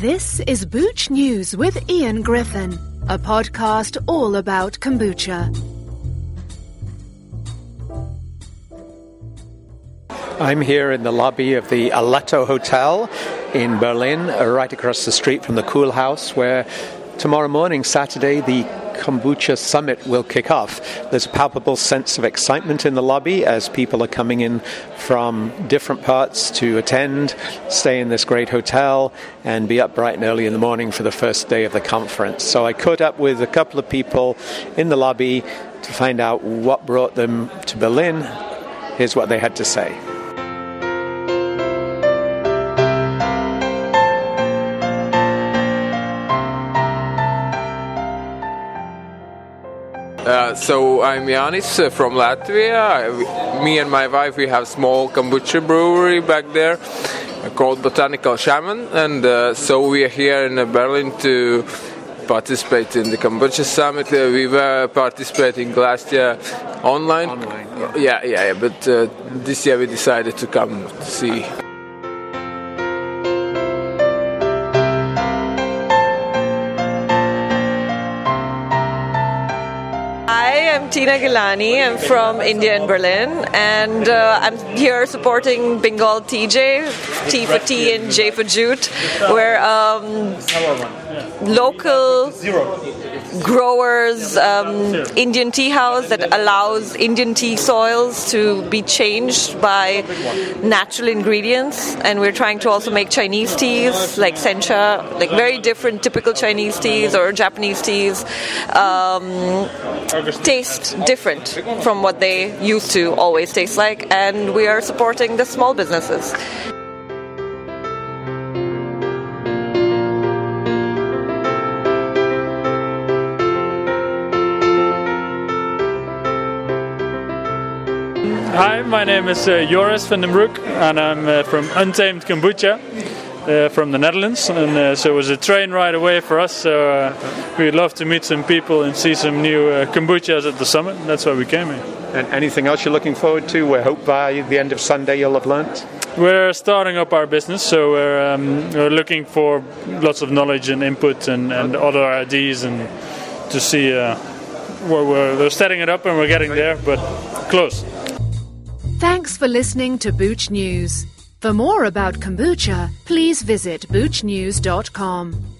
This is Booch News with Ian Griffin, a podcast all about kombucha. I'm here in the lobby of the Aletto Hotel in Berlin, right across the street from the Kühlhaus, where tomorrow morning, Saturday, the Kombucha Summit will kick off. There's a palpable sense of excitement in the lobby as people are coming in from different parts to attend, stay in this great hotel, and be up bright and early in the morning for the first day of the conference. So I caught up with a couple of people in the lobby to find out what brought them to Berlin. Here's what they had to say. Uh, so I'm Yanis uh, from Latvia. me and my wife we have small kombucha brewery back there uh, called Botanical Shaman, and uh, so we are here in Berlin to participate in the kombucha summit. Uh, we were participating last year online. Online, yeah, yeah, yeah. But this year we decided to come to see. Tina Gilani. I'm from India in Berlin, and uh, I'm here supporting Bengal TJ, T for T and J for Jute, where um, local growers um, Indian tea house that allows Indian tea soils to be changed by natural ingredients, and we're trying to also make Chinese teas like sencha, like very different typical Chinese teas or Japanese teas. Um, taste different from what they used to always taste like, and we are supporting the small businesses. Hi, my name is uh, Joris van den Broek, and I'm uh, from Untamed Kombucha uh, from the Netherlands, and uh, so it was a train ride away for us. So uh, we'd love to meet some people and see some new uh, kombuchas at the summit. That's why we came here. And anything else you're looking forward to? We hope by the end of Sunday you'll have learnt. We're starting up our business, so we're, um, we're looking for lots of knowledge and input and, and other ideas, and to see. Uh, we're, we're, we're setting it up and we're getting there, but close. Thanks for listening to Booch News. For more about kombucha, please visit boochnews.com.